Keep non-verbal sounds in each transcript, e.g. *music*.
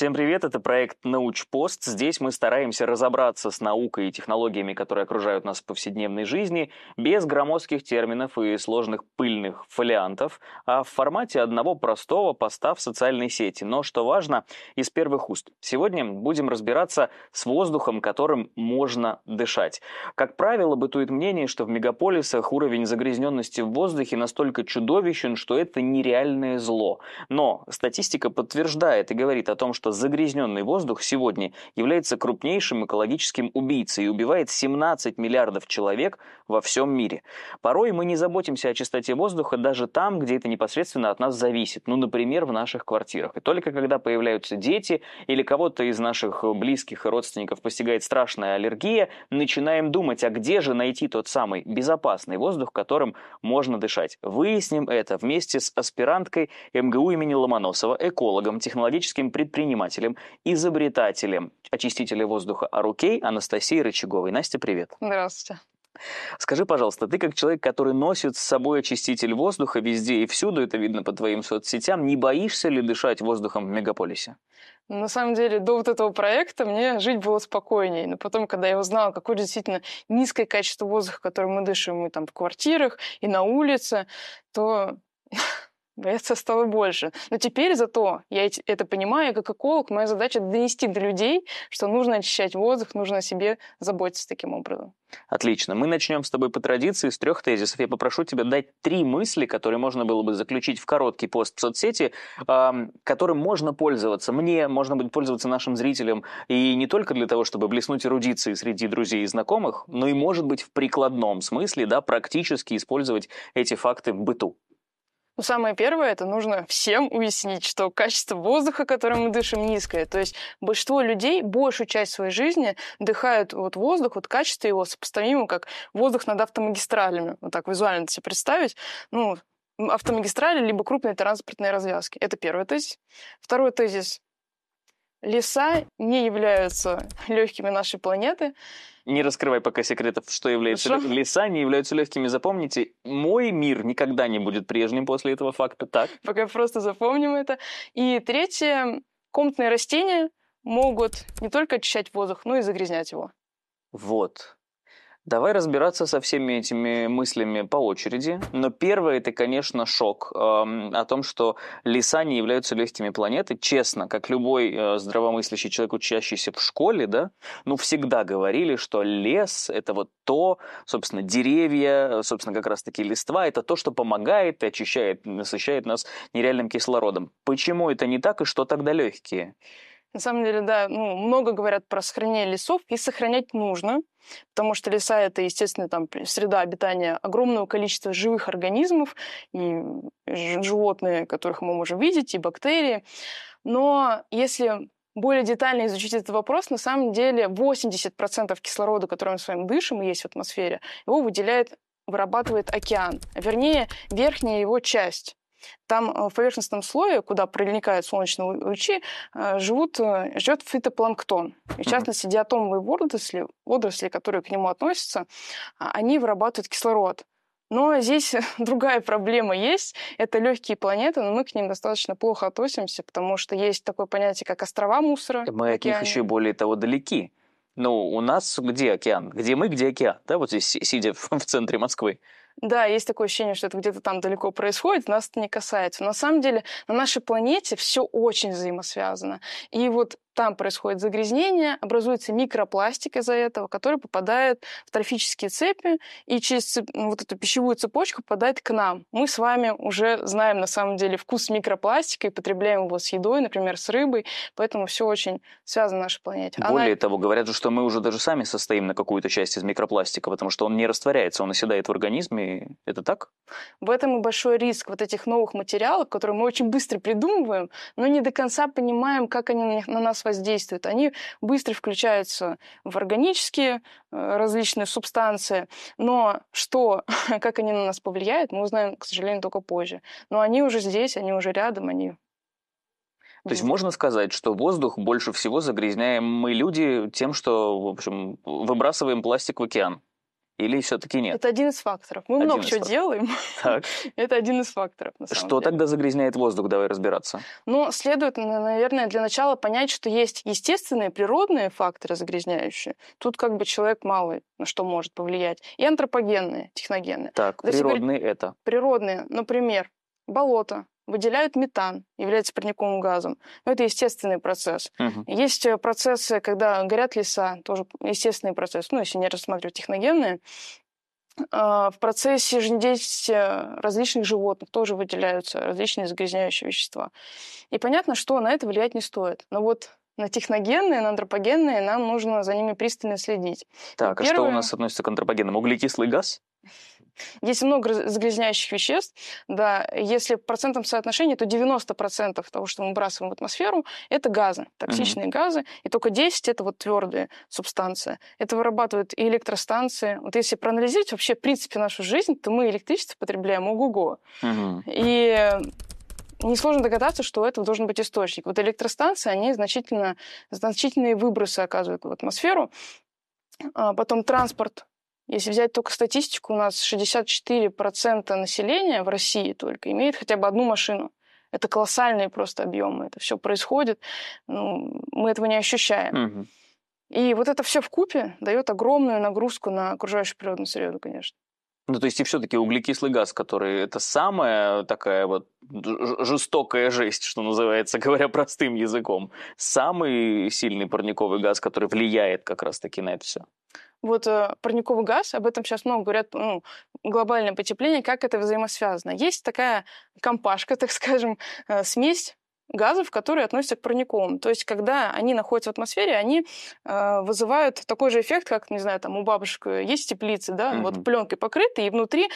Всем привет, это проект «Научпост». Здесь мы стараемся разобраться с наукой и технологиями, которые окружают нас в повседневной жизни, без громоздких терминов и сложных пыльных фолиантов, а в формате одного простого поста в социальной сети. Но, что важно, из первых уст. Сегодня будем разбираться с воздухом, которым можно дышать. Как правило, бытует мнение, что в мегаполисах уровень загрязненности в воздухе настолько чудовищен, что это нереальное зло. Но статистика подтверждает и говорит о том, что загрязненный воздух сегодня является крупнейшим экологическим убийцей и убивает 17 миллиардов человек во всем мире. Порой мы не заботимся о чистоте воздуха даже там, где это непосредственно от нас зависит, ну, например, в наших квартирах. И только когда появляются дети или кого-то из наших близких и родственников постигает страшная аллергия, начинаем думать, а где же найти тот самый безопасный воздух, которым можно дышать. Выясним это вместе с аспиранткой МГУ имени Ломоносова, экологом, технологическим предпринимателем, изобретателем очистителя воздуха Арукей Анастасией Рычаговой. Настя, привет. Здравствуйте. Скажи, пожалуйста, ты как человек, который носит с собой очиститель воздуха везде и всюду, это видно по твоим соцсетям, не боишься ли дышать воздухом в мегаполисе? На самом деле, до вот этого проекта мне жить было спокойнее. Но потом, когда я узнала, какое действительно низкое качество воздуха, которым мы дышим мы там в квартирах и на улице, то бояться стало больше. Но теперь зато я это понимаю, как эколог, моя задача донести до людей, что нужно очищать воздух, нужно о себе заботиться таким образом. Отлично. Мы начнем с тобой по традиции с трех тезисов. Я попрошу тебя дать три мысли, которые можно было бы заключить в короткий пост в соцсети, э, которым можно пользоваться мне, можно будет пользоваться нашим зрителям, и не только для того, чтобы блеснуть эрудицией среди друзей и знакомых, но и, может быть, в прикладном смысле, да, практически использовать эти факты в быту. Ну, самое первое, это нужно всем уяснить, что качество воздуха, которым мы дышим, низкое. То есть большинство людей большую часть своей жизни дыхают вот воздух, вот качество его сопоставимо, как воздух над автомагистралями. Вот так визуально себе представить. Ну, автомагистрали, либо крупные транспортные развязки. Это первый тезис. Второй тезис. Леса не являются легкими нашей планеты. Не раскрывай пока секретов, что является Хорошо. леса, не являются легкими. Запомните, мой мир никогда не будет прежним после этого факта. Так? Пока просто запомним это. И третье, комнатные растения могут не только очищать воздух, но и загрязнять его. Вот. Давай разбираться со всеми этими мыслями по очереди. Но первое это, конечно, шок э, о том, что леса не являются легкими планеты. Честно, как любой э, здравомыслящий человек, учащийся в школе, да, ну всегда говорили, что лес это вот то, собственно, деревья, собственно, как раз-таки листва, это то, что помогает и очищает, насыщает нас нереальным кислородом. Почему это не так и что тогда легкие? На самом деле, да, ну, много говорят про сохранение лесов, и сохранять нужно, потому что леса — это, естественно, там среда обитания огромного количества живых организмов, и животные, которых мы можем видеть, и бактерии. Но если более детально изучить этот вопрос, на самом деле 80% кислорода, который мы с вами дышим и есть в атмосфере, его выделяет, вырабатывает океан, вернее, верхняя его часть. Там э, в поверхностном слое, куда проникают солнечные лучи, э, живут, э, живет фитопланктон. И в частности, диатомовые водоросли, водоросли, которые к нему относятся, а, они вырабатывают кислород. Но здесь *laughs* другая проблема есть. Это легкие планеты, но мы к ним достаточно плохо относимся, потому что есть такое понятие, как острова мусора. Мы от них еще более того далеки. Ну, у нас где океан? Где мы, где океан? Да, вот здесь, сидя *laughs* в центре Москвы. Да, есть такое ощущение, что это где-то там далеко происходит, нас это не касается. Но на самом деле на нашей планете все очень взаимосвязано. И вот там происходит загрязнение, образуется микропластик из-за этого, который попадает в трофические цепи и через. Ну, вот эту пищевую цепочку попадает к нам. Мы с вами уже знаем на самом деле вкус микропластика и потребляем его с едой, например, с рыбой, поэтому все очень связано на нашей планете. Более Она... того, говорят, что мы уже даже сами состоим на какую-то часть из микропластика, потому что он не растворяется, он оседает в организме. Это так? В этом и большой риск вот этих новых материалов, которые мы очень быстро придумываем, но не до конца понимаем, как они на нас воздействуют. Они быстро включаются в органические э, различные субстанции, но что, *laughs* как они на нас повлияют, мы узнаем, к сожалению, только позже. Но они уже здесь, они уже рядом, они то есть можно сказать, что воздух больше всего загрязняем мы люди тем, что, в общем, выбрасываем пластик в океан. Или все-таки нет? Это один из факторов. Мы один много чего факторов. делаем. Так. *laughs* Это один из факторов. На самом что деле. тогда загрязняет воздух? Давай разбираться. Ну, следует, наверное, для начала понять, что есть естественные, природные факторы загрязняющие. Тут как бы человек малый на что может повлиять. И антропогенные, техногенные. Так, природные говорить, это? Природные. Например, болото, выделяют метан, является парниковым газом. Но это естественный процесс. Угу. Есть э, процессы, когда горят леса, тоже естественный процесс, ну, если не рассматривать техногенные. А, в процессе жизнедеятельности различных животных тоже выделяются различные загрязняющие вещества. И понятно, что на это влиять не стоит. Но вот на техногенные, на антропогенные нам нужно за ними пристально следить. Так, Первое... а что у нас относится к антропогенным? Углекислый газ? Есть много загрязняющих веществ. Да, если в процентном соотношении, то 90% того, что мы выбрасываем в атмосферу, это газы, токсичные mm-hmm. газы, и только 10 это вот твердые субстанции. Это вырабатывают и электростанции. Вот если проанализировать вообще в принципе нашу жизнь, то мы электричество потребляем ого-го. Mm-hmm. И несложно догадаться, что это должен быть источник. Вот электростанции, они значительно, значительные выбросы оказывают в атмосферу. А потом транспорт если взять только статистику, у нас 64% населения в России только имеет хотя бы одну машину. Это колоссальные просто объемы. Это все происходит. Ну, мы этого не ощущаем. Угу. И вот это все в купе дает огромную нагрузку на окружающую природную среду, конечно. Ну, то есть и все-таки углекислый газ, который это самая такая вот жестокая жесть, что называется, *laughs* говоря простым языком, самый сильный парниковый газ, который влияет как раз-таки на это все. Вот э, парниковый газ, об этом сейчас много говорят, ну, глобальное потепление, как это взаимосвязано. Есть такая компашка, *laughs* так скажем, э, смесь газов, которые относятся к парниковым. То есть, когда они находятся в атмосфере, они э, вызывают такой же эффект, как, не знаю, там у бабушек есть теплицы, да, mm-hmm. вот пленкой покрыты, и внутри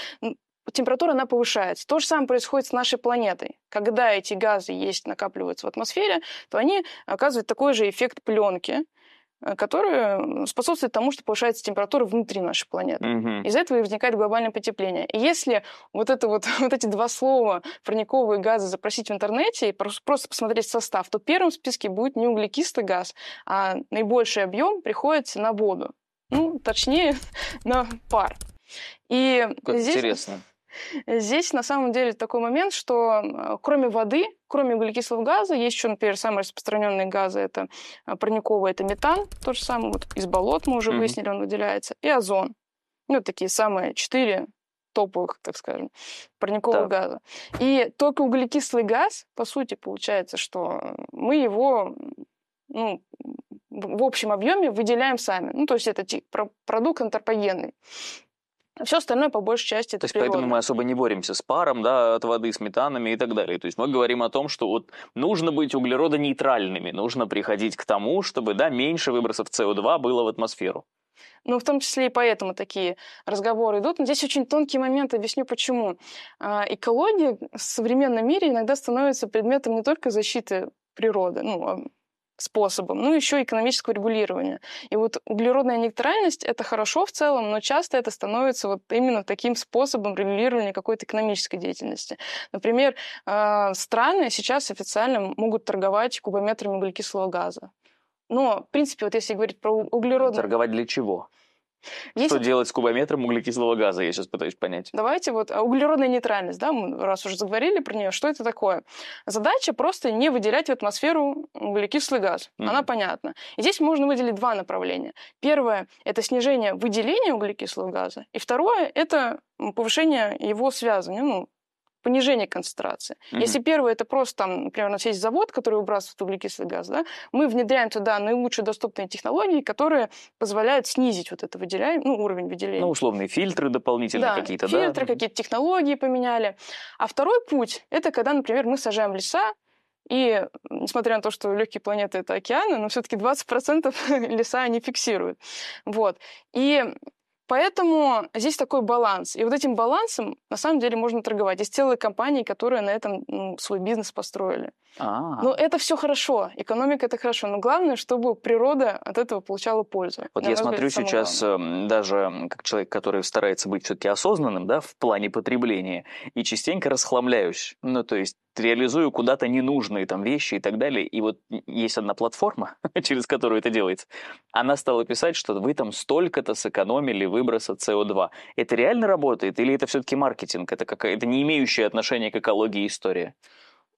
температура она повышается. То же самое происходит с нашей планетой. Когда эти газы есть, накапливаются в атмосфере, то они оказывают такой же эффект пленки, Э, которые способствуют тому, что повышается температура внутри нашей планеты. Угу. Из-за этого и возникает глобальное потепление. И если вот, это вот, *laughs* вот эти два слова парниковые газы запросить в интернете и просто посмотреть состав, то первым в списке будет не углекислый газ, а наибольший объем приходится на воду. Ну, точнее, *laughs* на пар. И как здесь... интересно. Здесь на самом деле такой момент, что э, кроме воды, кроме углекислого газа, есть еще, например, самые распространенные газы, это э, парниковый, это метан, то же самое, вот из болот мы уже mm-hmm. выяснили, он выделяется, и озон. Ну, такие самые четыре топовых, так скажем, парниковых так. газа. И только углекислый газ, по сути, получается, что мы его ну, в общем объеме выделяем сами. Ну, то есть это продукт антропогенный. Все остальное, по большей части, это То есть природно. поэтому мы особо не боремся с паром, да, от воды, с метанами и так далее. То есть мы говорим о том, что вот нужно быть углеродонейтральными, нужно приходить к тому, чтобы, да, меньше выбросов СО2 было в атмосферу. Ну, в том числе и поэтому такие разговоры идут. Но здесь очень тонкий момент, объясню почему. А, экология в современном мире иногда становится предметом не только защиты природы, ну, а способом, ну, еще экономического регулирования. И вот углеродная нейтральность – это хорошо в целом, но часто это становится вот именно таким способом регулирования какой-то экономической деятельности. Например, а, страны сейчас официально могут торговать кубометрами углекислого газа. Но, в принципе, вот если говорить про углеродную... Торговать для чего? Есть... Что делать с кубометром углекислого газа, я сейчас пытаюсь понять. Давайте вот а, углеродная нейтральность, да, мы раз уже заговорили про нее, что это такое? Задача просто не выделять в атмосферу углекислый газ, mm-hmm. она понятна. И здесь можно выделить два направления. Первое – это снижение выделения углекислого газа, и второе – это повышение его связывания, ну, понижение концентрации. Mm-hmm. Если первое это просто там, например, у нас есть завод, который выбрасывает углекислый газ, да, мы внедряем туда наилучшие доступные технологии, которые позволяют снизить вот это выделяем, ну, уровень выделения. Ну, условные фильтры дополнительные да, какие-то, фильтры, да? фильтры, какие-то технологии поменяли. А второй путь это когда, например, мы сажаем леса, и несмотря на то, что легкие планеты это океаны, но все-таки 20% *laughs* леса они фиксируют. Вот. И Поэтому здесь такой баланс. И вот этим балансом на самом деле можно торговать. Есть целые компании, которые на этом ну, свой бизнес построили. А, Но это все хорошо, экономика это хорошо, но главное, чтобы природа от этого получала пользу. Вот я взгляд, смотрю сейчас главное. эм, даже как человек, который старается быть все-таки осознанным, да, в плане потребления, и частенько расхламляюсь. Ну, то есть реализую куда-то ненужные там вещи и так далее. И вот есть одна платформа, *laughs* через которую это делается. Она стала писать, что вы там столько-то сэкономили выброса СО2. Это реально работает или это все-таки маркетинг? Это какая-то не имеющая отношения к экологии история?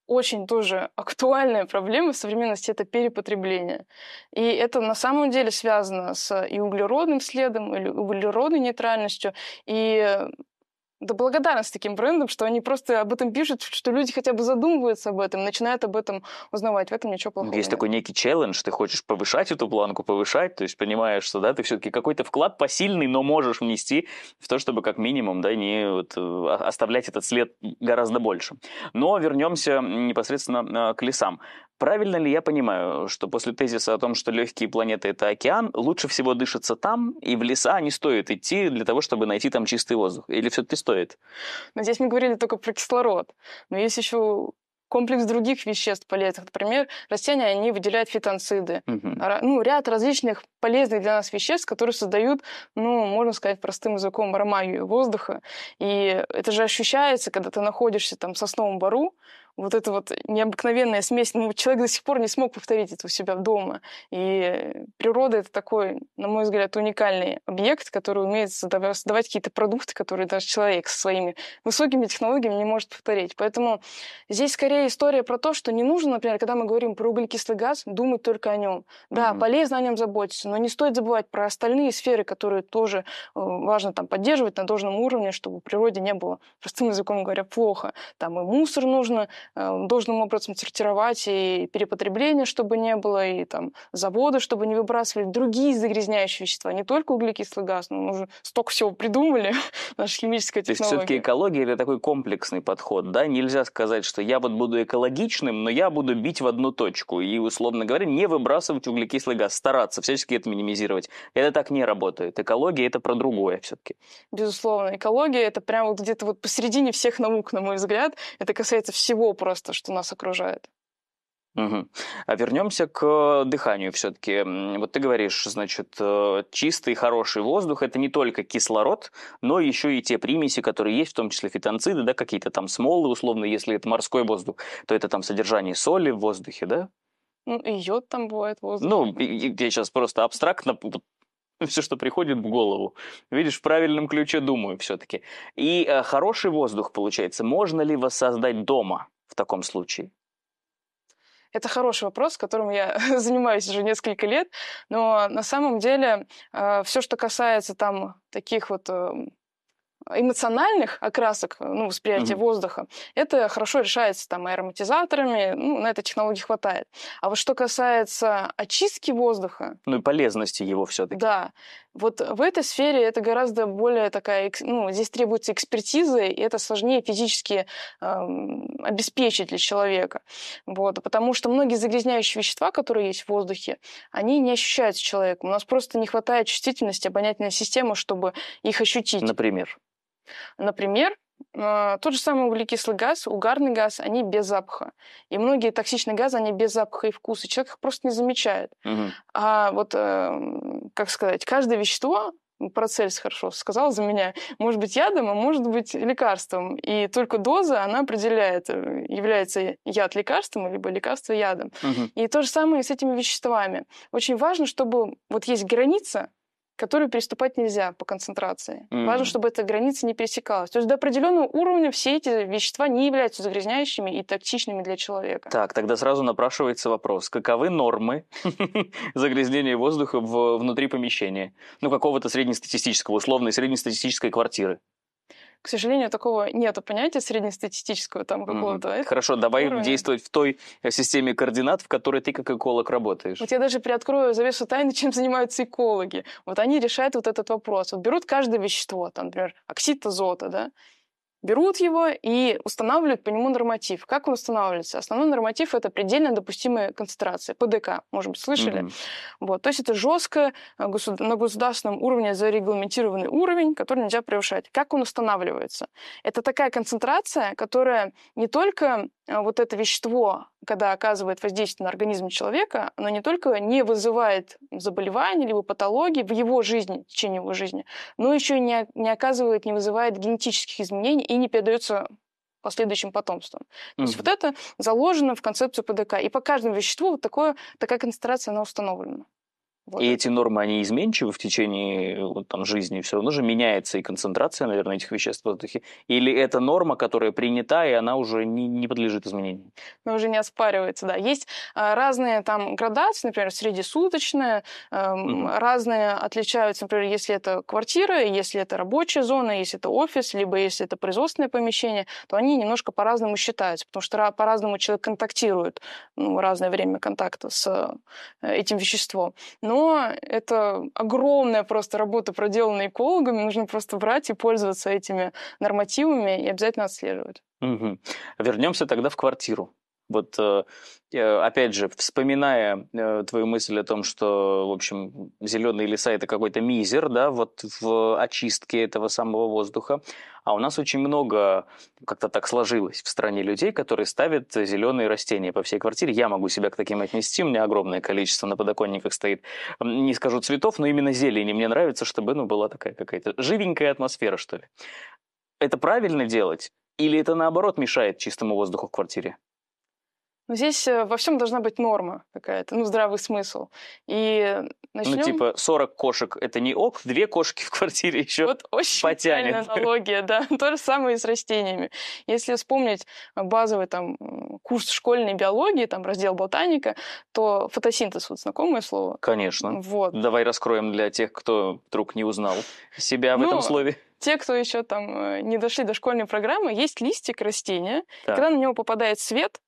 Очень тоже актуальная проблема в современности – это перепотребление. И это на самом деле связано с и углеродным следом, или углеродной нейтральностью, и да благодарность таким брендам, что они просто об этом пишут, что люди хотя бы задумываются об этом, начинают об этом узнавать. В этом ничего плохого Есть нет. такой некий челлендж, ты хочешь повышать эту планку, повышать, то есть понимаешь, что да, ты все-таки какой-то вклад посильный, но можешь внести в то, чтобы как минимум да, не вот, э, оставлять этот след гораздо больше. Но вернемся непосредственно э, к лесам. Правильно ли я понимаю, что после тезиса о том, что легкие планеты – это океан, лучше всего дышится там, и в леса не стоит идти для того, чтобы найти там чистый воздух? Или все-таки стоит? Но здесь мы говорили только про кислород. Но есть еще комплекс других веществ полезных. Например, растения, они выделяют фитонциды. Ра- Ну, ряд различных полезных для нас веществ, которые создают, ну, можно сказать, простым языком, аромагию воздуха. И это же ощущается, когда ты находишься там в сосновом бару, вот эта вот необыкновенная смесь, ну, человек до сих пор не смог повторить это у себя дома. И природа — это такой, на мой взгляд, уникальный объект, который умеет создава- создавать какие-то продукты, которые даже человек со своими высокими технологиями не может повторить. Поэтому здесь скорее история про то, что не нужно, например, когда мы говорим про углекислый газ, думать только о нем. Да, Мгм. полезно о нем заботиться, но не стоит забывать про остальные сферы, которые тоже э, важно там поддерживать на должном уровне, чтобы в природе не было, простым языком говоря, плохо. Там и мусор нужно должным образом сортировать, и перепотребление, чтобы не было, и там заводы, чтобы не выбрасывали другие загрязняющие вещества, не только углекислый газ, но мы уже столько всего придумали, *laughs* наша химическая То есть все-таки технология. экология это такой комплексный подход, да? Нельзя сказать, что я вот буду экологичным, но я буду бить в одну точку и, условно говоря, не выбрасывать углекислый газ, стараться всячески это минимизировать. Это так не работает. Экология это про другое все-таки. Безусловно, экология это прямо где-то вот посередине всех наук, на мой взгляд. Это касается всего просто, что нас окружает. Мгм. А вернемся к дыханию все-таки. Вот ты говоришь, значит, э, чистый, хороший воздух – это не только кислород, но еще и те примеси, которые есть, в том числе фитонциды, да, какие-то там смолы, условно, если это морской воздух, то это там содержание соли в воздухе, да? Ну, и йод там бывает, воздух. Ну, и- и я сейчас просто абстрактно *laughs* все, что приходит в голову. Видишь, в правильном ключе думаю все-таки. И э, хороший воздух, получается, можно ли воссоздать дома в таком случае? Это хороший вопрос, которым я *laughs* занимаюсь уже несколько лет, но на самом деле все, что касается там таких вот э, эмоциональных окрасок, ну, восприятия Мгм. воздуха, это хорошо решается там ароматизаторами, ну, на этой технологии хватает. А вот что касается очистки воздуха, Ну и полезности его все-таки. да, вот в этой сфере это гораздо более такая, ну, здесь требуется экспертиза, и это сложнее физически эм, обеспечить для человека. Вот, потому что многие загрязняющие вещества, которые есть в воздухе, они не ощущаются человеком. У нас просто не хватает чувствительности обонятельной системы, чтобы их ощутить. Например. Например, э, тот же самый углекислый газ, угарный газ, они без запаха. И многие токсичные газы, они без запаха и вкуса. Человек их просто не замечает. Мгм. А вот, э, как сказать, каждое вещество, Парацельс хорошо сказал за меня, может быть ядом, а может быть лекарством. И только доза, она определяет, э, является яд лекарством, либо лекарство ядом. Мгм. И то же самое с этими веществами. Очень важно, чтобы вот есть граница, которую переступать нельзя по концентрации. Мгм. Важно, чтобы эта граница не пересекалась. То есть до определенного уровня все эти вещества не являются загрязняющими и токсичными для человека. Так, тогда сразу напрашивается вопрос. Каковы нормы *laughs* загрязнения воздуха в- внутри помещения? Ну, какого-то среднестатистического, условной среднестатистической квартиры. К сожалению, такого нету понятия среднестатистического там какого-то. Это- Хорошо, давай уровня. действовать в той э, системе координат, в которой ты как эколог работаешь. Вот я даже приоткрою завесу тайны, *laughs* чем занимаются экологи. Вот они решают вот этот вопрос. Вот берут каждое вещество, там, например, оксид азота, да, берут его и устанавливают по нему норматив. Как он устанавливается? Основной норматив – это предельно допустимая концентрация, ПДК, может быть, слышали? Mm-hmm. Вот. То есть это жестко э, на государственном уровне зарегламентированный уровень, который нельзя превышать. Как он устанавливается? Это такая концентрация, которая не только э, вот это вещество, когда оказывает воздействие на организм человека, оно не только не вызывает заболевания либо патологии в его жизни, в течение его жизни, но еще и не, не оказывает, не вызывает генетических изменений и не передается последующим потомством. То mm есть вот это заложено в концепцию ПДК. И по каждому веществу вот такое, такая концентрация, она установлена. Вот и эти нормы, они изменчивы в течение вот, там, жизни, все равно же меняется и концентрация, наверное, этих веществ в воздухе. Или это норма, которая принята, и она уже не, не подлежит изменению? Ну, уже не оспаривается, да. Есть а, разные там градации, например, среднесуточная, а, угу. разные отличаются, например, если это квартира, если это рабочая зона, если это офис, либо если это производственное помещение, то они немножко по-разному считаются, потому что по-разному человек контактирует, ну, разное время контакта с э, этим веществом. Но но это огромная просто работа, проделанная экологами. Нужно просто брать и пользоваться этими нормативами и обязательно отслеживать. Угу. Вернемся тогда в квартиру. Вот э, опять же, вспоминая э, твою мысль о том, что, в общем, зеленые леса это какой-то мизер, да, вот в очистке этого самого воздуха, а у нас очень много, как-то так сложилось в стране людей, которые ставят зеленые растения по всей квартире. Я могу себя к таким отнести, у меня огромное количество на подоконниках стоит. Не скажу цветов, но именно зелени. Мне нравится, чтобы ну, была такая какая-то живенькая атмосфера, что ли. Это правильно делать? Или это наоборот мешает чистому воздуху в квартире? Но здесь э, во всем должна быть норма какая-то, ну, здравый смысл. И начнем... Ну, типа, 40 кошек – это не ок, две кошки в *laughs* квартире еще Вот очень потянет. аналогия, да. *laughs* То же самое и с растениями. Если вспомнить базовый там курс школьной биологии, там раздел ботаника, то фотосинтез, вот знакомое слово? Конечно. Вот. Давай раскроем для тех, кто вдруг не узнал себя в ну, этом слове те, кто еще там э, не дошли до школьной программы, есть листик растения. Так. Когда на него попадает свет,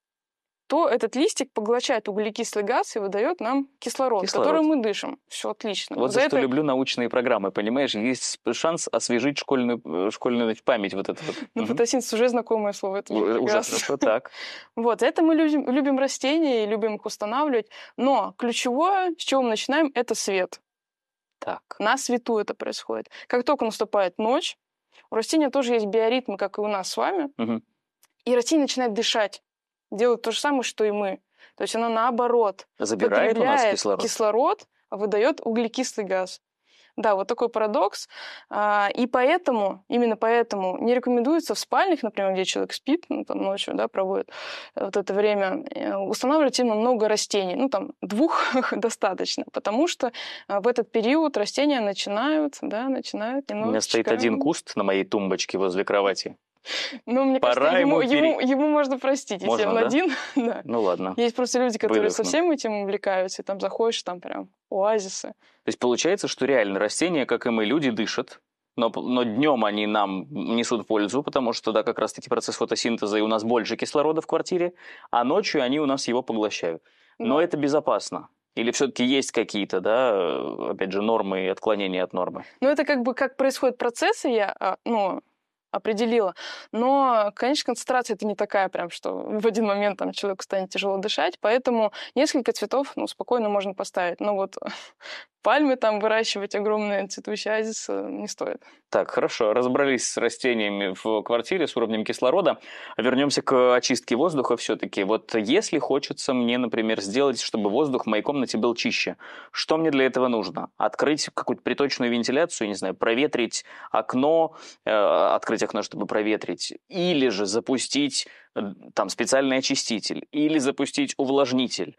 то этот листик поглощает углекислый газ и выдает нам кислород, кислород. который мы дышим. Все отлично. Вот за, за что люблю научные программы, понимаешь? Есть шанс освежить школьную, э, школьную память вот это вот. *laughs* Ну, фотосинтез уже знакомое слово. Это уже хорошо, так. *laughs* Вот, это мы любим, любим растения и любим их устанавливать. Но ключевое, с чего мы начинаем, это свет. Так. На свету это происходит. Как только наступает ночь, у растения тоже есть биоритмы, как и у нас с вами, угу. и растение начинает дышать делает то же самое, что и мы. То есть она наоборот забирает у нас кислород, кислород а выдает углекислый газ. Да, вот такой парадокс. А, и поэтому, именно поэтому не рекомендуется в спальнях, например, где человек спит, ну, там ночью, да, проводит э, вот это время, э, устанавливать именно много растений. Ну, там, двух *laughs* достаточно, потому что э, в этот период растения начинают, да, начинают немного... У меня стоит один куст на моей тумбочке возле кровати. Ну, мне Пора кажется, ему, ему, ему, ему можно простить, можно, если он да? один. *laughs* да. Ну ладно. Есть просто люди, которые Выдохну. совсем этим увлекаются, и там заходишь, там прям оазисы. То есть получается, что реально растения, как и мы, люди, дышат, но, но днем они нам несут пользу, потому что, да, как раз-таки процесс фотосинтеза, и у нас больше кислорода в квартире, а ночью они у нас его поглощают. Но да. это безопасно. Или все-таки есть какие-то, да, опять же, нормы и отклонения от нормы? Ну, это как бы как происходят процессы, я, а, ну, определила. Но, конечно, концентрация это не такая прям, что в один момент там человеку станет тяжело дышать, поэтому несколько цветов ну, спокойно можно поставить. Но вот пальмы там выращивать огромные цветущие оазисы не стоит. Так, хорошо, разобрались с растениями в квартире, с уровнем кислорода. Вернемся к очистке воздуха все-таки. Вот если хочется мне, например, сделать, чтобы воздух в моей комнате был чище, что мне для этого нужно? Открыть какую-то приточную вентиляцию, не знаю, проветрить окно, э, открыть окно, чтобы проветрить, или же запустить э, там специальный очиститель, или запустить увлажнитель,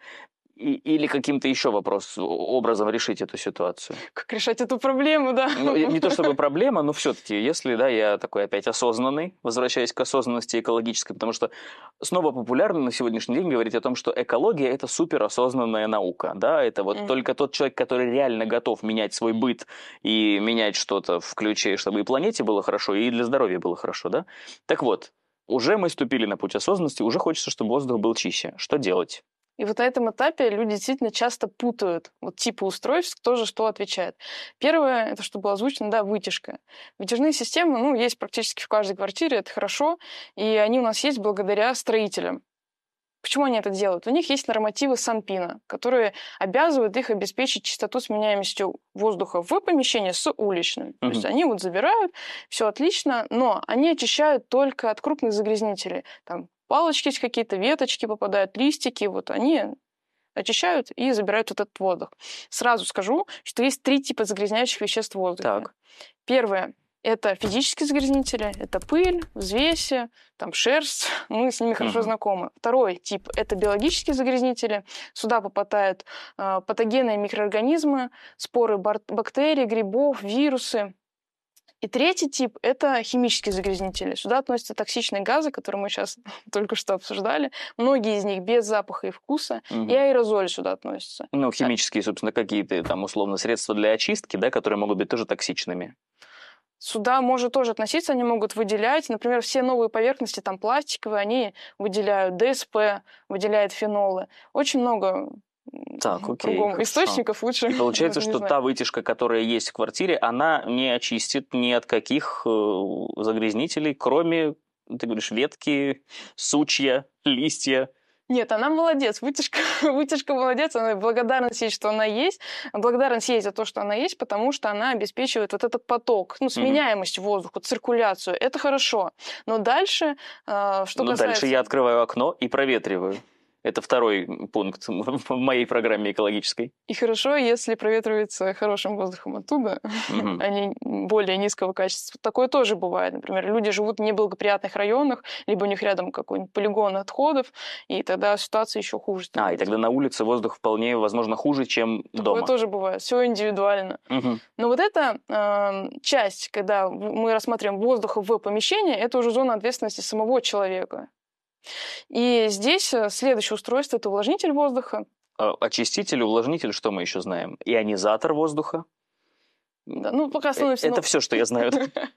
и, или каким-то еще вопрос, образом решить эту ситуацию? Как решать эту проблему, да? Ну, не то чтобы *laughs* проблема, но все-таки, если, да, я такой опять осознанный, возвращаясь к осознанности экологической, потому что снова популярно на сегодняшний день говорить о том, что экология – это суперосознанная наука, да, это вот mm-hmm. только тот человек, который реально готов менять свой быт и менять что-то в ключе, чтобы и планете было хорошо, и для здоровья было хорошо, да? Так вот, уже мы ступили на путь осознанности, уже хочется, чтобы воздух был чище. Что делать? И вот на этом этапе люди действительно часто путают вот типы устройств, кто же что отвечает. Первое, это что было озвучено, да, вытяжка. Вытяжные системы, ну, есть практически в каждой квартире, это хорошо, и они у нас есть благодаря строителям. Почему они это делают? У них есть нормативы Санпина, которые обязывают их обеспечить чистоту сменяемостью воздуха в помещении с уличным. Mm-hmm. То есть они вот забирают, все отлично, но они очищают только от крупных загрязнителей. Там палочки какие-то, веточки попадают, листики, вот они очищают и забирают этот воздух. Сразу скажу, что есть три типа загрязняющих веществ в воздухе. Так. Первое это физические загрязнители, это пыль, взвеси, там шерсть, *laughs* мы с ними хорошо uh-huh. знакомы. Второй тип – это биологические загрязнители. Сюда попадают э, патогенные микроорганизмы, споры бактерий, грибов, вирусы. И третий тип – это химические загрязнители. Сюда относятся токсичные газы, которые мы сейчас *laughs* только что обсуждали. Многие из них без запаха и вкуса. Угу. И аэрозоль сюда относятся. Ну, химические, собственно, какие-то там условно средства для очистки, да, которые могут быть тоже токсичными. Сюда может тоже относиться, они могут выделять, например, все новые поверхности, там пластиковые, они выделяют ДСП, выделяют фенолы. Очень много так, окей, кругом источников лучше. Получается, *laughs* что та вытяжка, которая есть в квартире, она не очистит ни от каких э, загрязнителей, кроме, ты говоришь, ветки, сучья, листья. Нет, она молодец. Вытяжка, *laughs* вытяжка молодец. Она благодарность есть, что она есть. Благодарность есть за то, что она есть, потому что она обеспечивает вот этот поток, ну, сменяемость mm-hmm. воздуха, циркуляцию. Это хорошо. Но дальше, э, что Но касается... дальше я открываю окно и проветриваю. Это второй пункт *laughs* в моей программе экологической. И хорошо, если проветривается хорошим воздухом оттуда, угу. а не более низкого качества. Такое тоже бывает. Например, люди живут в неблагоприятных районах, либо у них рядом какой-нибудь полигон отходов, и тогда ситуация еще хуже. А, и тогда на улице воздух вполне, возможно, хуже, чем Такое дома. Такое тоже бывает. Все индивидуально. Угу. Но вот эта э, часть, когда мы рассматриваем воздух в помещении, это уже зона ответственности самого человека. И здесь э, следующее устройство – это увлажнитель воздуха. А, очиститель, увлажнитель, что мы еще знаем? Ионизатор воздуха. Да, ну, пока становимся... Это на... все, что я знаю.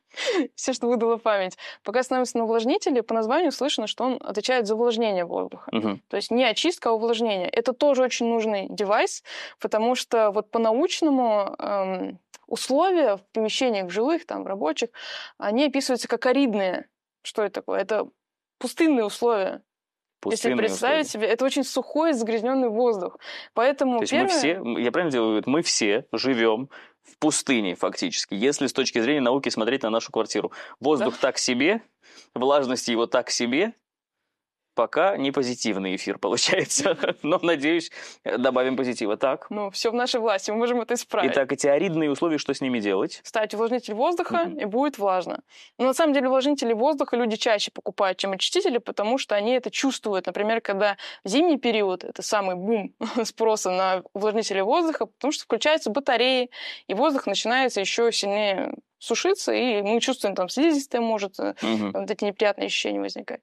*laughs* все, что выдала память. Пока становимся на увлажнителе, по названию слышно, что он отвечает за увлажнение воздуха. То есть не очистка, а увлажнение. Это тоже очень нужный девайс, потому что вот по-научному эм, условия в помещениях жилых, там, рабочих, они описываются как аридные. Что это такое? Это пустынные условия. Пустынные Если представить условия. себе, это очень сухой, загрязненный воздух. Поэтому То есть первое... мы все, я правильно делаю, мы все живем в пустыне фактически. Если с точки зрения науки смотреть на нашу квартиру, воздух да. так себе, влажность его так себе, Пока не позитивный эфир получается, *laughs* но, надеюсь, добавим позитива. Так? Ну, все в нашей власти, мы можем это исправить. Итак, эти аридные условия, что с ними делать? Ставить увлажнитель воздуха, mm-hmm. и будет влажно. Но на самом деле увлажнители воздуха люди чаще покупают, чем очистители, потому что они это чувствуют. Например, когда в зимний период, это самый бум *laughs* спроса на увлажнители воздуха, потому что включаются батареи, и воздух начинается еще сильнее сушиться, и мы чувствуем, там слизистая может, угу. вот эти неприятные ощущения возникают.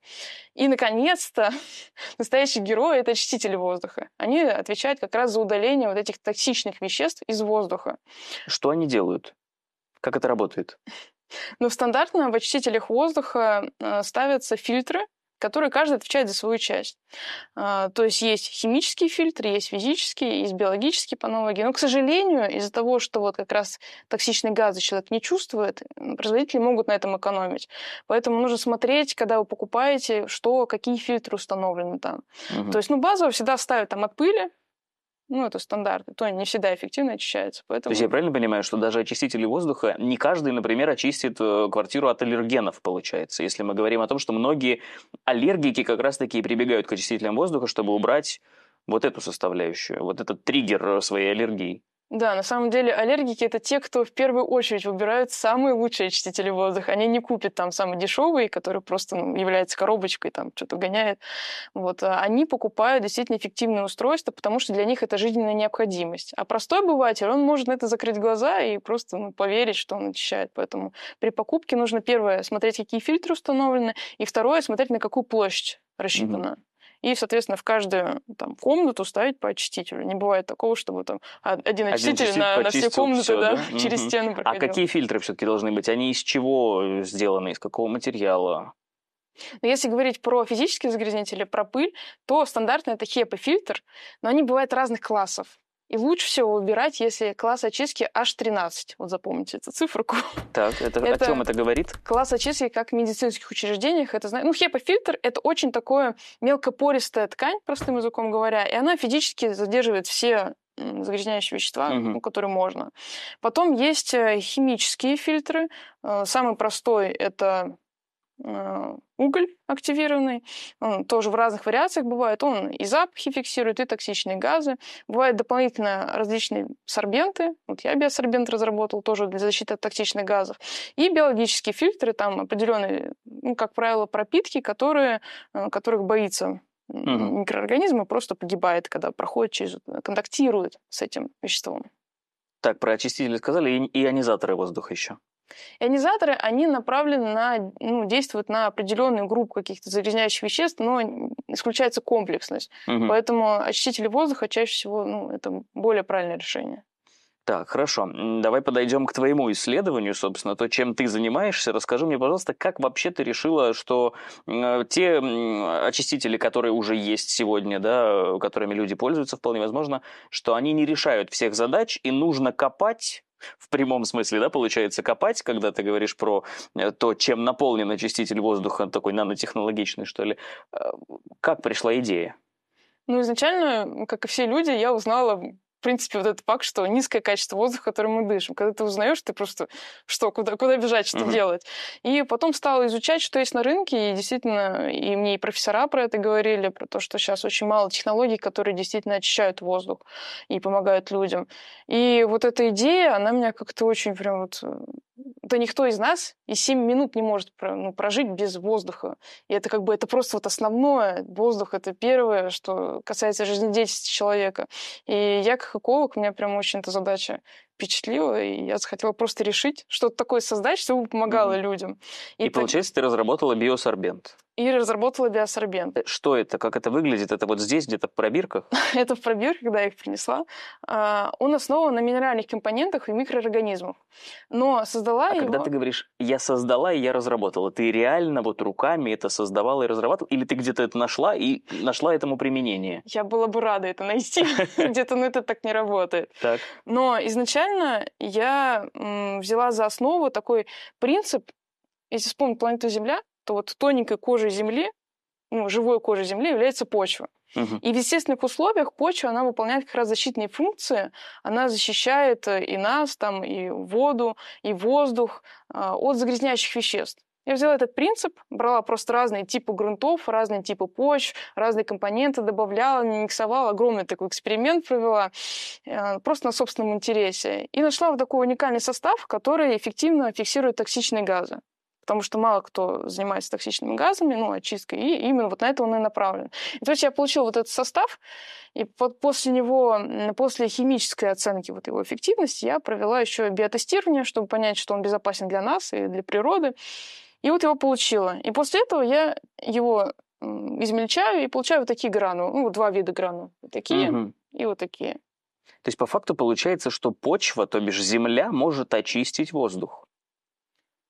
И, наконец-то, *laughs* настоящий герой — это очистители воздуха. Они отвечают как раз за удаление вот этих токсичных веществ из воздуха. Что они делают? Как это работает? Ну, стандартно в очистителях воздуха э, ставятся фильтры, которые каждый отвечает за свою часть. А, то есть есть химические фильтры, есть физические, есть биологические по аналогии. Но, к сожалению, из-за того, что вот как раз токсичные газы человек не чувствует, производители могут на этом экономить. Поэтому нужно смотреть, когда вы покупаете, что, какие фильтры установлены там. Угу. То есть, ну, базово всегда ставят там от пыли, ну, это стандарты, то не всегда эффективно очищается. Поэтому... То есть я правильно понимаю, что даже очистители воздуха, не каждый, например, очистит э, квартиру от аллергенов, получается, если мы говорим о том, что многие аллергики как раз-таки прибегают к очистителям воздуха, чтобы убрать вот эту составляющую, вот этот триггер своей аллергии. Да, на самом деле аллергики это те, кто в первую очередь выбирают самые лучшие очистители воздуха. Они не купят там самый дешевый, который просто ну, является коробочкой, там что-то гоняет. Вот. А они покупают действительно эффективные устройства, потому что для них это жизненная необходимость. А простой обыватель, он может на это закрыть глаза и просто ну, поверить, что он очищает. Поэтому при покупке нужно первое смотреть, какие фильтры установлены, и второе смотреть, на какую площадь рассчитана. Mm-hmm и, соответственно, в каждую там, комнату ставить по очистителю. Не бывает такого, чтобы там один очиститель, один на, на все комнаты все, да, да? *laughs* через стены проходил. А какие фильтры все-таки должны быть? Они из чего сделаны, из какого материала? Но если говорить про физические загрязнители, про пыль, то стандартно это HEPA-фильтр, но они бывают разных классов. И лучше всего выбирать, если класс очистки H13. Вот запомните эту циферку. Так, это, это о чем это говорит? Класс очистки как в медицинских учреждениях. Это, ну, HEPA-фильтр – это очень такое мелкопористая ткань, простым языком говоря, и она физически задерживает все загрязняющие вещества, угу. которые можно. Потом есть э, химические фильтры. Э, самый простой – это уголь активированный, он тоже в разных вариациях бывает, он и запахи фиксирует, и токсичные газы. Бывают дополнительно различные сорбенты, вот я биосорбент разработал тоже для защиты от токсичных газов, и биологические фильтры, там определенные, ну, как правило, пропитки, которые, э, которых боится угу. микроорганизм и просто погибает, когда проходит через, контактирует с этим веществом. Так, про очистители сказали, и ионизаторы воздуха еще. Ионизаторы, они направлены на, ну, действуют на определенную группу каких-то загрязняющих веществ, но исключается комплексность. Угу. Поэтому очистители воздуха чаще всего, ну, это более правильное решение. Так, хорошо. Давай подойдем к твоему исследованию, собственно, то, чем ты занимаешься. Расскажи мне, пожалуйста, как вообще ты решила, что э, те очистители, которые уже есть сегодня, да, которыми люди пользуются, вполне возможно, что они не решают всех задач, и нужно копать в прямом смысле, да, получается, копать, когда ты говоришь про э, то, чем наполнен очиститель воздуха, такой нанотехнологичный, что ли. Э, как пришла идея? Ну, изначально, как и все люди, я узнала в принципе, вот этот факт, что низкое качество воздуха, которым мы дышим. Когда ты узнаешь, ты просто что, куда, куда бежать, что uh-huh. делать. И потом стала изучать, что есть на рынке, и действительно, и мне и профессора про это говорили, про то, что сейчас очень мало технологий, которые действительно очищают воздух и помогают людям. И вот эта идея, она меня как-то очень прям вот да никто из нас и 7 минут не может ну, прожить без воздуха. И это как бы это просто вот основное. Воздух — это первое, что касается жизнедеятельности человека. И я как эколог, у меня прям очень эта задача впечатлила, и я захотела просто решить, что-то такое создать, чтобы помогало mm-hmm. людям. И, и так... получается, ты разработала биосорбент и разработала биосорбент. Э, что это? Как это выглядит? Это вот здесь, где-то в пробирках? *laughs* это в пробирках, когда я их принесла. А, он основан на минеральных компонентах и микроорганизмах. Но создала а его... когда ты говоришь, я создала и я разработала, ты реально вот руками это создавала и разрабатывала? Или ты где-то это нашла и нашла этому применение? Я была бы рада это найти. *laughs* *laughs* Где-то, но это так не работает. Так. Но изначально я взяла за основу такой принцип, если вспомнить планету Земля, что вот тоненькой кожей Земли, ну, живой кожей Земли является почва. Угу. И в естественных условиях почва, она выполняет как раз защитные функции. Она защищает э, и нас, там, и воду, и воздух а, от загрязняющих веществ. Я взяла этот принцип, брала просто разные типы грунтов, разные типы почв, разные компоненты добавляла, миксовала, огромный такой эксперимент провела, э, просто на собственном интересе. И нашла вот такой уникальный состав, который эффективно фиксирует токсичные газы потому что мало кто занимается токсичными газами, ну, очисткой, и именно вот на это он и направлен. И то есть я получила вот этот состав, и после него, после химической оценки вот его эффективности, я провела еще биотестирование, чтобы понять, что он безопасен для нас и для природы. И вот его получила. И после этого я его измельчаю и получаю вот такие гранулы, ну, два вида гранул. Вот такие угу. и вот такие. То есть по факту получается, что почва, то бишь земля, может очистить воздух.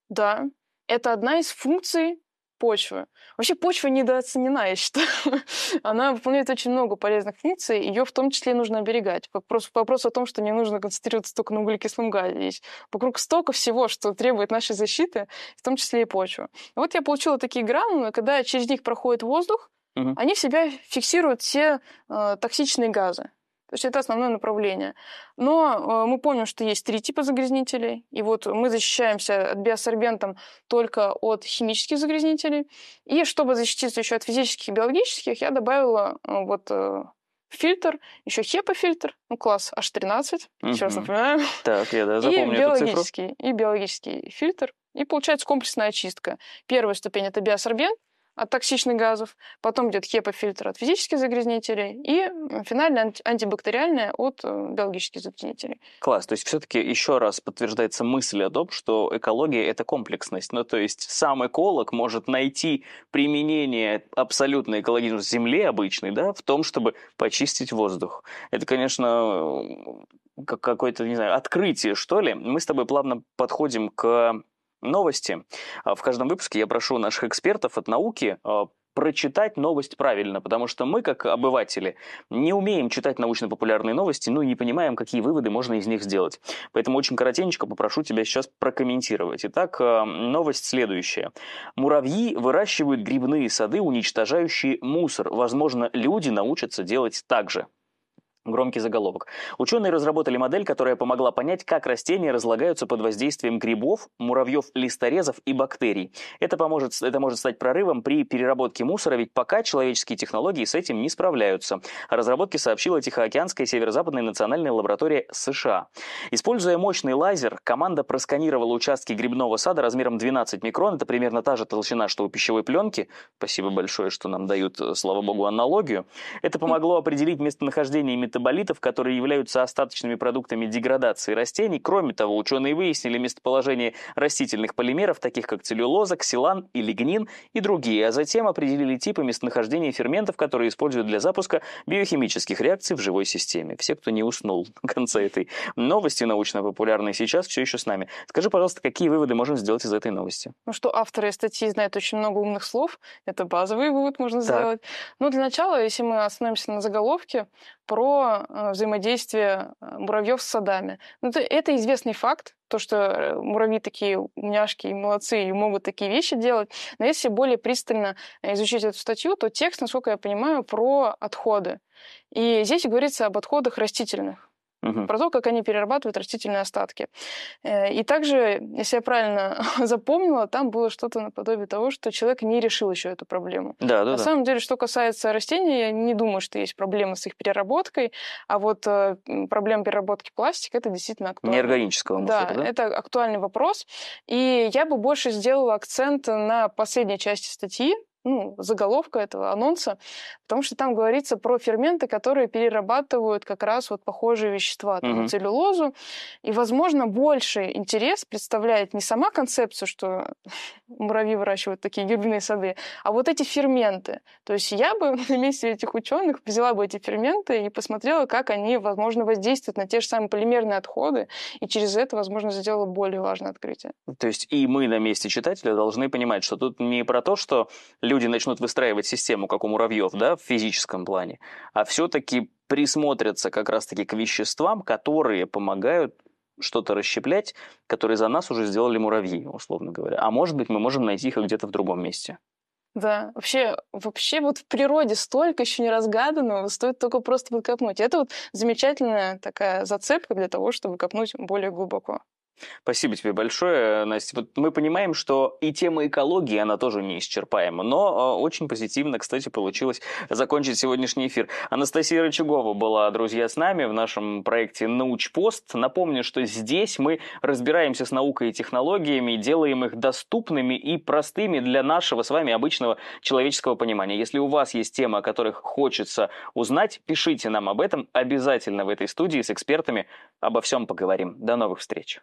Да, это одна из функций почвы. Вообще почва недооценена, я считаю. *laughs* Она выполняет очень много полезных функций, ее в том числе нужно оберегать. Вопрос, вопрос о том, что не нужно концентрироваться только на углекислом газе. Есть вокруг столько всего, что требует нашей защиты, в том числе и почва. И вот я получила такие гранулы, когда через них проходит воздух, угу. они в себя фиксируют все э, токсичные газы. То есть это основное направление. Но э, мы помним, что есть три типа загрязнителей. И вот мы защищаемся от биосорбентом только от химических загрязнителей. И чтобы защититься еще от физических и биологических, я добавила э, вот э, фильтр, еще HEPA-фильтр, ну, класс H13, угу. еще раз напоминаю. Так, я да, запомню и биологический, И биологический фильтр. И получается комплексная очистка. Первая ступень – это биосорбент, от токсичных газов, потом идет HEPA-фильтр от физических загрязнителей и финально антибактериальная от э, биологических загрязнителей. Класс. То есть все-таки еще раз подтверждается мысль о том, что экология – это комплексность. Ну, то есть сам эколог может найти применение абсолютно экологичной земли обычной, да, в том, чтобы почистить воздух. Это, конечно, как какое-то, не знаю, открытие, что ли. Мы с тобой плавно подходим к Новости. А в каждом выпуске я прошу наших экспертов от науки а, прочитать новость правильно, потому что мы, как обыватели, не умеем читать научно-популярные новости, ну и не понимаем, какие выводы можно из них сделать. Поэтому очень коротенько попрошу тебя сейчас прокомментировать. Итак, а, новость следующая. Муравьи выращивают грибные сады, уничтожающие мусор. Возможно, люди научатся делать так же. Громкий заголовок. Ученые разработали модель, которая помогла понять, как растения разлагаются под воздействием грибов, муравьев, листорезов и бактерий. Это, поможет, это может стать прорывом при переработке мусора, ведь пока человеческие технологии с этим не справляются. О разработке сообщила Тихоокеанская северо-западная национальная лаборатория США. Используя мощный лазер, команда просканировала участки грибного сада размером 12 микрон. Это примерно та же толщина, что у пищевой пленки. Спасибо большое, что нам дают, слава богу, аналогию. Это помогло определить местонахождение метаболитов, которые являются остаточными продуктами деградации растений. Кроме того, ученые выяснили местоположение растительных полимеров, таких как целлюлоза, ксилан и лигнин и другие, а затем определили типы местонахождения ферментов, которые используют для запуска биохимических реакций в живой системе. Все, кто не уснул *laughs* в конце этой новости научно-популярной сейчас, все еще с нами. Скажи, пожалуйста, какие выводы можем сделать из этой новости? Ну что, авторы статьи знают очень много умных слов. Это базовый вывод можно так. сделать. Ну, для начала, если мы остановимся на заголовке, про э, взаимодействие э, муравьев с садами. Ну, это, это известный факт, то, что э, муравьи такие умняшки и молодцы и могут такие вещи делать. Но если более пристально изучить эту статью, то текст, насколько я понимаю, про отходы. И здесь говорится об отходах растительных угу. про то, как они перерабатывают растительные остатки. Э, и также, если я правильно *laughs* запомнила, там было что-то наподобие того, что человек не решил еще эту проблему. Да, да, На да. самом деле, что касается растений, я не думаю, что есть проблемы с их переработкой, а вот э, проблема переработки пластика это действительно актуально. Неорганического мусора, да, да, это актуальный вопрос. И я бы больше сделала акцент на последней части статьи, ну, заголовка этого анонса, потому что там говорится про ферменты, которые перерабатывают как раз вот похожие вещества, там, угу. целлюлозу. И, возможно, больше интерес представляет не сама концепция, что муравьи выращивают такие грибные сады, а вот эти ферменты. То есть я бы *laughs* на месте этих ученых взяла бы эти ферменты и посмотрела, как они, возможно, воздействуют на те же самые полимерные отходы, и через это, возможно, сделала более важное открытие. То есть и мы на месте читателя должны понимать, что тут не про то, что люди начнут выстраивать систему, как у муравьев, да, в физическом плане, а все-таки присмотрятся как раз-таки к веществам, которые помогают что-то расщеплять, которые за нас уже сделали муравьи, условно говоря. А может быть, мы можем найти их где-то в другом месте. Да, вообще, вообще вот в природе столько еще не разгаданного, стоит только просто выкопнуть. Это вот замечательная такая зацепка для того, чтобы копнуть более глубоко. Спасибо тебе большое, Настя. Вот мы понимаем, что и тема экологии, она тоже неисчерпаема, но э, очень позитивно, кстати, получилось закончить сегодняшний эфир. Анастасия Рычагова была, друзья, с нами в нашем проекте «Научпост». Напомню, что здесь мы разбираемся с наукой и технологиями, делаем их доступными и простыми для нашего с вами обычного человеческого понимания. Если у вас есть темы, о которых хочется узнать, пишите нам об этом. Обязательно в этой студии с экспертами обо всем поговорим. До новых встреч.